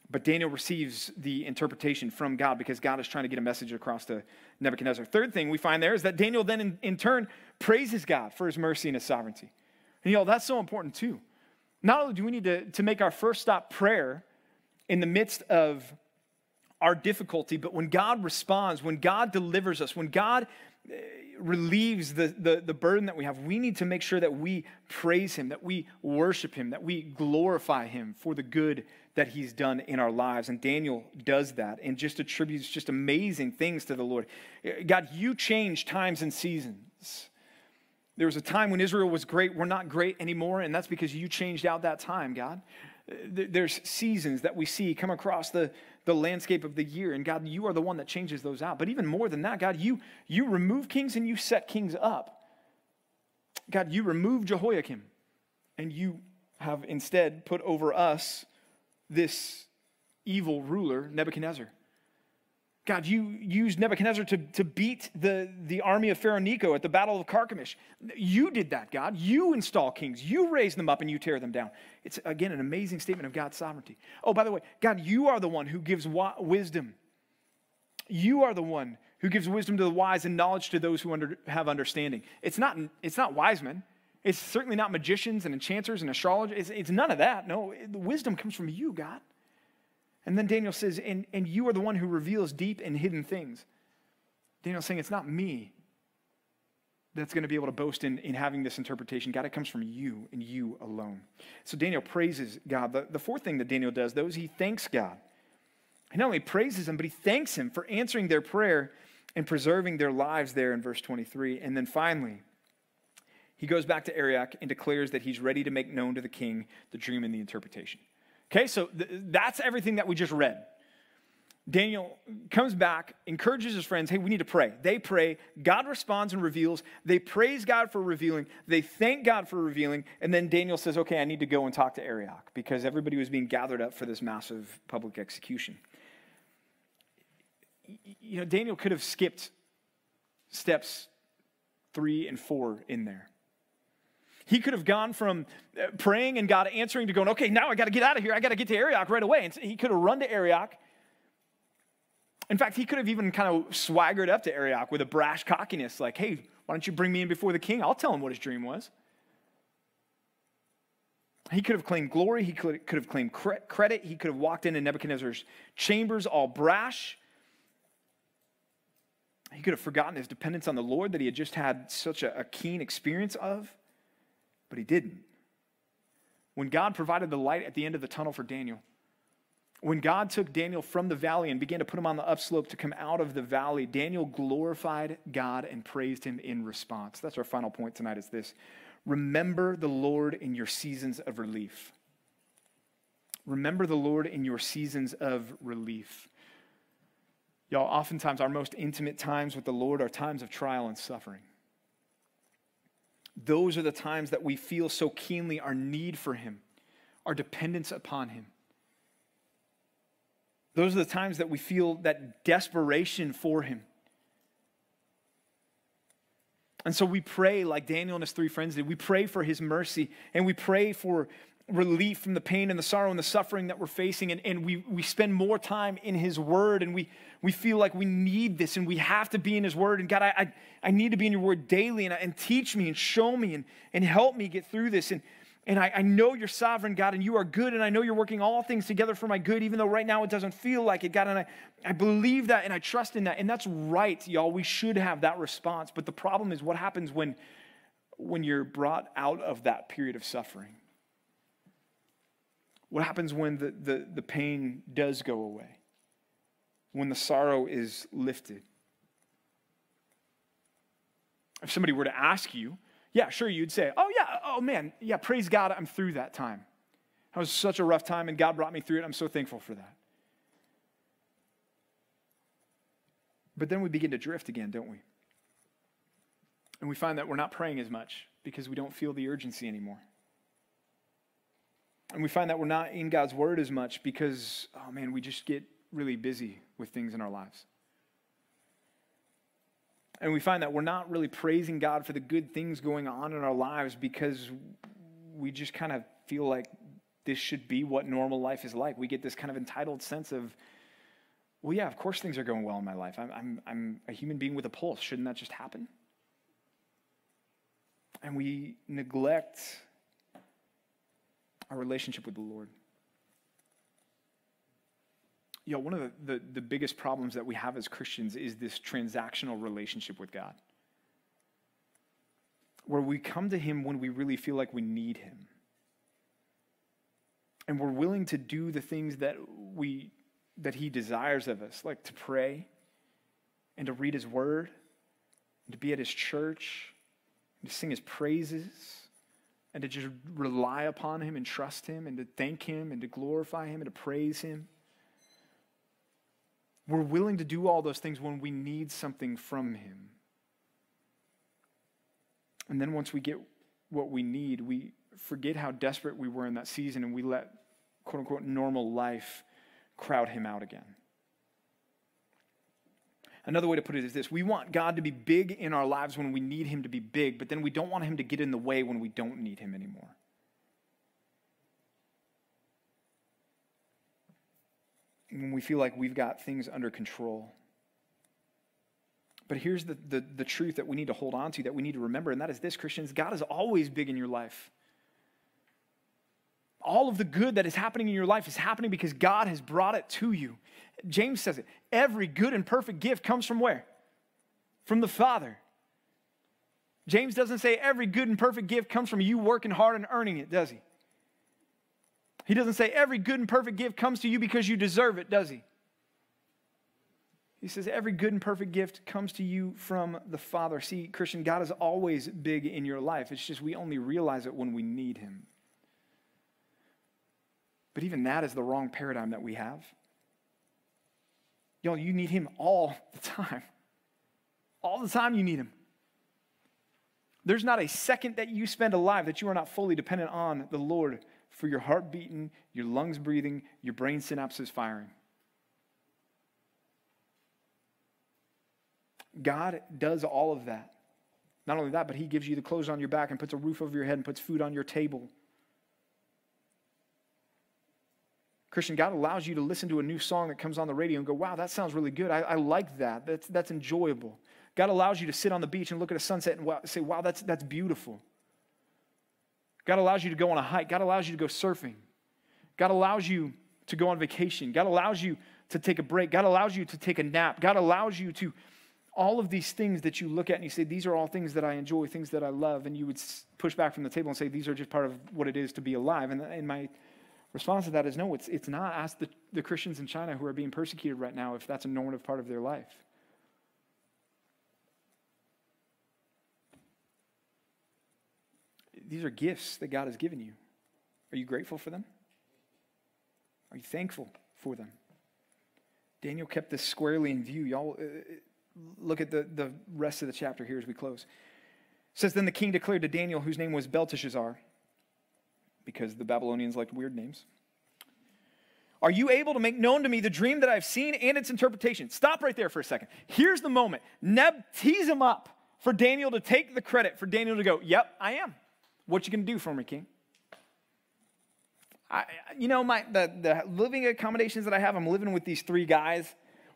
But Daniel receives the interpretation from God because God is trying to get a message across to Nebuchadnezzar. Third thing we find there is that Daniel then, in, in turn, praises God for his mercy and his sovereignty. And you know, that's so important too. Not only do we need to, to make our first stop prayer in the midst of our difficulty, but when God responds, when God delivers us, when God relieves the, the, the, burden that we have, we need to make sure that we praise Him, that we worship Him, that we glorify Him for the good that He's done in our lives. And Daniel does that and just attributes just amazing things to the Lord. God, you change times and seasons. There was a time when Israel was great. We're not great anymore, and that's because you changed out that time, God. There's seasons that we see come across the, the landscape of the year. And God, you are the one that changes those out. But even more than that, God, you, you remove kings and you set kings up. God, you remove Jehoiakim and you have instead put over us this evil ruler, Nebuchadnezzar. God, you used Nebuchadnezzar to, to beat the, the army of Pharaoh Necho at the Battle of Carchemish. You did that, God. You install kings. You raise them up and you tear them down. It's, again, an amazing statement of God's sovereignty. Oh, by the way, God, you are the one who gives wisdom. You are the one who gives wisdom to the wise and knowledge to those who under, have understanding. It's not, it's not wise men. It's certainly not magicians and enchanters and astrologers. It's, it's none of that. No, the wisdom comes from you, God. And then Daniel says, and, and you are the one who reveals deep and hidden things. Daniel's saying, it's not me that's going to be able to boast in, in having this interpretation. God, it comes from you and you alone. So Daniel praises God. The, the fourth thing that Daniel does, though, is he thanks God. He not only praises him, but he thanks him for answering their prayer and preserving their lives there in verse 23. And then finally, he goes back to Arioch and declares that he's ready to make known to the king the dream and the interpretation. Okay, so th- that's everything that we just read. Daniel comes back, encourages his friends, hey, we need to pray. They pray. God responds and reveals. They praise God for revealing. They thank God for revealing. And then Daniel says, okay, I need to go and talk to Arioch because everybody was being gathered up for this massive public execution. You know, Daniel could have skipped steps three and four in there. He could have gone from uh, praying and God answering to going, okay, now I got to get out of here. I got to get to Arioch right away. And so he could have run to Arioch. In fact, he could have even kind of swaggered up to Arioch with a brash cockiness, like, hey, why don't you bring me in before the king? I'll tell him what his dream was. He could have claimed glory. He could, have claimed credit. He could have walked into Nebuchadnezzar's chambers all brash. He could have forgotten his dependence on the Lord that he had just had such a keen experience of. But he didn't. When God provided the light at the end of the tunnel for Daniel, when God took Daniel from the valley and began to put him on the upslope to come out of the valley, Daniel glorified God and praised him in response. That's our final point tonight is this. Remember the Lord in your seasons of relief. Remember the Lord in your seasons of relief. Y'all, oftentimes our most intimate times with the Lord are times of trial and suffering. Those are the times that we feel so keenly our need for Him, our dependence upon Him. Those are the times that we feel that desperation for Him. And so we pray like Daniel and his three friends did. We pray for his mercy and we pray for relief from the pain and the sorrow and the suffering that we're facing. And, and we, we spend more time in his word and we, we feel like we need this and we have to be in his word. And God, I, I, I need to be in your word daily and, and teach me and show me and, and help me get through this. And, and I, I know you're sovereign, God, and you are good, and I know you're working all things together for my good, even though right now it doesn't feel like it, God. And I, I believe that and I trust in that. And that's right, y'all. We should have that response. But the problem is what happens when, when you're brought out of that period of suffering? What happens when the, the, the pain does go away? When the sorrow is lifted? If somebody were to ask you, yeah, sure, you'd say, oh, yeah, oh, man, yeah, praise God, I'm through that time. That was such a rough time, and God brought me through it. I'm so thankful for that. But then we begin to drift again, don't we? And we find that we're not praying as much because we don't feel the urgency anymore. And we find that we're not in God's word as much because, oh man, we just get really busy with things in our lives. And we find that we're not really praising God for the good things going on in our lives because we just kind of feel like this should be what normal life is like. We get this kind of entitled sense of, well, yeah, of course things are going well in my life. I'm, I'm, I'm a human being with a pulse. Shouldn't that just happen? And we neglect our relationship with the Lord. You know, one of the, the, the biggest problems that we have as Christians is this transactional relationship with God, where we come to Him when we really feel like we need Him. And we're willing to do the things that, we, that He desires of us, like to pray and to read His Word, and to be at His church, and to sing His praises and to just rely upon Him and trust Him and to thank Him and to glorify Him and to praise Him. We're willing to do all those things when we need something from Him. And then once we get what we need, we forget how desperate we were in that season and we let quote unquote normal life crowd Him out again. Another way to put it is this we want God to be big in our lives when we need Him to be big, but then we don't want Him to get in the way when we don't need Him anymore. when we feel like we've got things under control. But here's the, the, the, truth that we need to hold on to, that we need to remember, and that is this Christians, God is always big in your life. All of the good that is happening in your life is happening because God has brought it to you. James says it every good and perfect gift comes from where? From the Father. James doesn't say every good and perfect gift comes from you working hard and earning it, does he? He doesn't say every good and perfect gift comes to you because you deserve it, does he? He says every good and perfect gift comes to you from the Father. See, Christian, God is always big in your life. It's just we only realize it when we need him. But even that is the wrong paradigm that we have. Y'all, you need him all the time. All the time you need him. There's not a second that you spend alive that you are not fully dependent on the Lord for your heart beating, your lungs breathing, your brain synapses firing. God does all of that. Not only that, but He gives you the clothes on your back and puts a roof over your head and puts food on your table. Christian, God allows you to listen to a new song that comes on the radio and go, wow, that sounds really good. I, I like that. That's, that's enjoyable. God allows you to sit on the beach and look at a sunset and say, wow, that's, that's beautiful. God allows you to go on a hike. God allows you to go surfing. God allows you to go on vacation. God allows you to take a break. God allows you to take a nap. God allows you to all of these things that you look at and you say, These are all things that I enjoy, things that I love. And you would push back from the table and say, These are just part of what it is to be alive. And, and my response to that is, No, it's, it's not. Ask the, the Christians in China who are being persecuted right now if that's a normative part of their life. These are gifts that God has given you. Are you grateful for them? Are you thankful for them? Daniel kept this squarely in view. Y'all uh, look at the, the rest of the chapter here as we close. says, Then the king declared to Daniel, whose name was Belteshazzar, because the Babylonians liked weird names. Are you able to make known to me the dream that I've seen and its interpretation? Stop right there for a second. Here's the moment. Neb tees him up for Daniel to take the credit, for Daniel to go, Yep, I am. What you gonna do for me, king? I, you know, my the, the living accommodations that I have, I'm living with these three guys.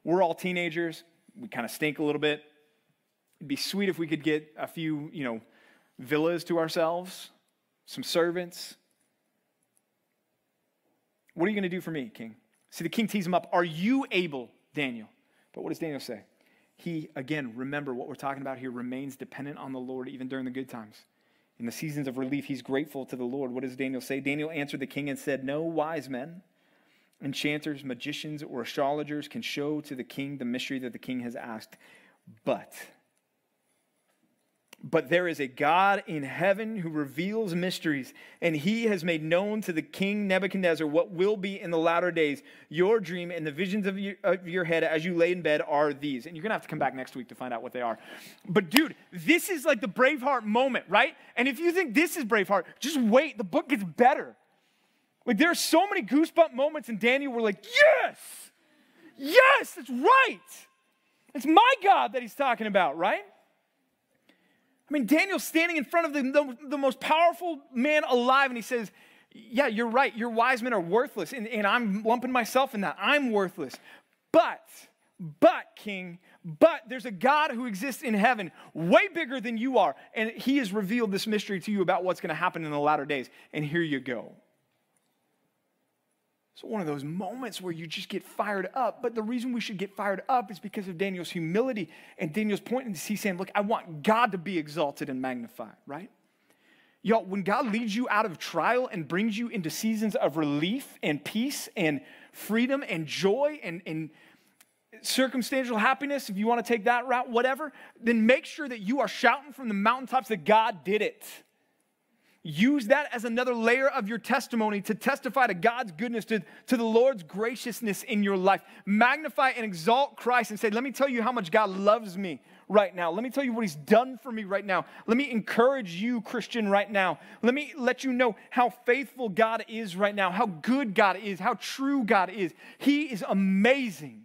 We're all teenagers. We kind of stink a little bit. It'd be sweet if we could get a few, you know, villas to ourselves, some servants. What are you going to do for me, king? See, the king tees him up. Are you able, Daniel? But what does Daniel say? He, again, remember what we're talking about here, remains dependent on the Lord even during the good times. In the seasons of relief, he's grateful to the Lord. What does Daniel say? Daniel answered the king and said, No wise men, enchanters, magicians, or astrologers can show to the king the mystery that the king has asked. But but there is a God in heaven who reveals mysteries, and he has made known to the king Nebuchadnezzar what will be in the latter days. Your dream and the visions of your, of your head as you lay in bed are these. And you're going to have to come back next week to find out what they are. But, dude, this is like the Braveheart moment, right? And if you think this is Braveheart, just wait. The book gets better. Like, there are so many goosebump moments in Daniel where, like, yes, yes, that's right. It's my God that he's talking about, right? I mean, Daniel's standing in front of the, the, the, most powerful man alive, and he says, Yeah, you're right. Your wise men are worthless. And, and I'm lumping myself in that. I'm worthless. But, but, King, but there's a God who exists in heaven, way bigger than you are. And he has revealed this mystery to you about what's going to happen in the latter days. And here you go. It's one of those moments where you just get fired up. But the reason we should get fired up is because of Daniel's humility and Daniel's point. he's saying, Look, I want God to be exalted and magnified, right? Y'all, when God leads you out of trial and brings you into seasons of relief and peace and freedom and joy and, and circumstantial happiness, if you want to take that route, whatever, then make sure that you are shouting from the mountaintops that God did it. Use that as another layer of your testimony to testify to God's goodness, to, to the Lord's graciousness in your life. Magnify and exalt Christ and say, Let me tell you how much God loves me right now. Let me tell you what He's done for me right now. Let me encourage you, Christian, right now. Let me let you know how faithful God is right now, how good God is, how true God is. He is amazing.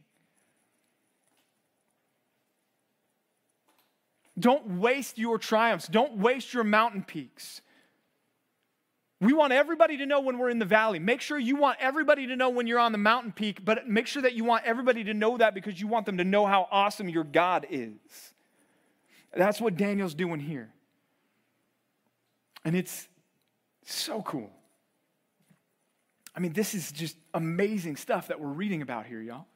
Don't waste your triumphs, don't waste your mountain peaks. We want everybody to know when we're in the valley. Make sure you want everybody to know when you're on the mountain peak, but make sure that you want everybody to know that because you want them to know how awesome your God is. That's what Daniel's doing here. And it's so cool. I mean, this is just amazing stuff that we're reading about here, y'all.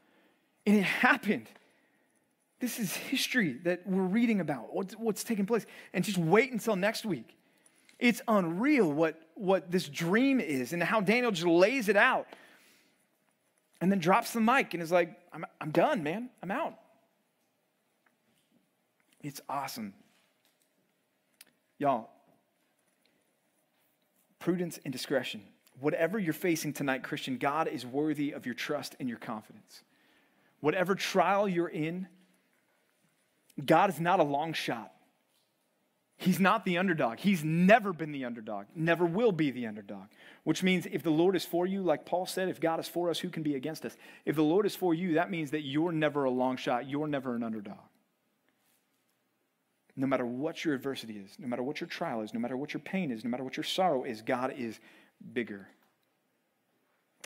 And it happened. This is history that we're reading about, what's, what's taking place. And just wait until next week. It's unreal what, what this dream is and how Daniel just lays it out and then drops the mic and is like, I'm, I'm done, man. I'm out. It's awesome. Y'all, prudence and discretion. Whatever you're facing tonight, Christian, God is worthy of your trust and your confidence. Whatever trial you're in, God is not a long shot. He's not the underdog. He's never been the underdog, never will be the underdog. Which means if the Lord is for you, like Paul said, if God is for us, who can be against us? If the Lord is for you, that means that you're never a long shot, you're never an underdog. No matter what your adversity is, no matter what your trial is, no matter what your pain is, no matter what your sorrow is, God is bigger.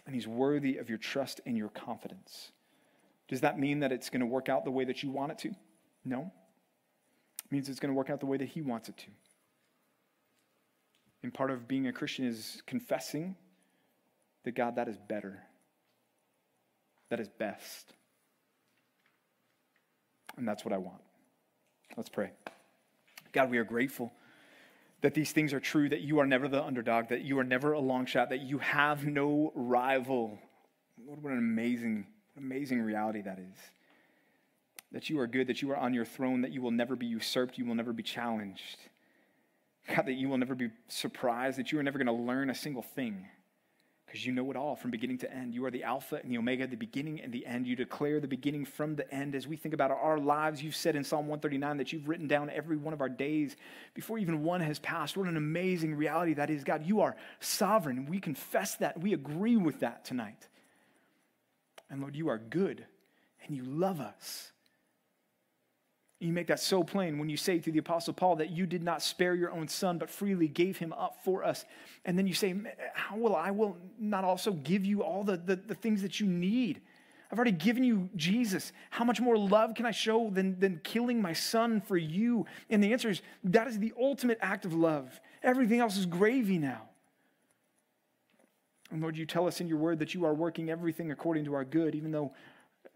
And He's worthy of your trust and your confidence. Does that mean that it's going to work out the way that you want it to? No means it's going to work out the way that He wants it to. And part of being a Christian is confessing that God, that is better, that is best. And that's what I want. Let's pray. God, we are grateful that these things are true, that you are never the underdog, that you are never a long shot, that you have no rival. Lord, What an amazing, amazing reality that is that you are good, that you are on your throne, that you will never be usurped, you will never be challenged. God, that you will never be surprised, that you are never going to learn a single thing because you know it all from beginning to end. You are the Alpha and the Omega, the beginning and the end. You declare the beginning from the end. As we think about our lives, you've said in Psalm 139 that you've written down every one of our days before even one has passed. What an amazing reality that is, God. You are sovereign. We confess that. We agree with that tonight. And Lord, you are good and you love us. You make that so plain when you say to the Apostle Paul that you did not spare your own son, but freely gave him up for us. And then you say, How will I will not also give you all the, the, the things that you need? I've already given you Jesus. How much more love can I show than, than killing my son for you? And the answer is that is the ultimate act of love. Everything else is gravy now. And Lord, you tell us in your word that you are working everything according to our good, even though,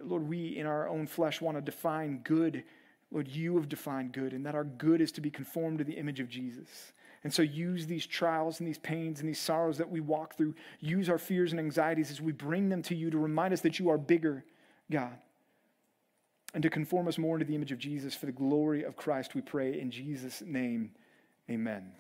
Lord, we in our own flesh want to define good Lord, you have defined good, and that our good is to be conformed to the image of Jesus. And so use these trials and these pains and these sorrows that we walk through, use our fears and anxieties as we bring them to you to remind us that you are bigger, God. And to conform us more into the image of Jesus for the glory of Christ, we pray in Jesus' name. Amen.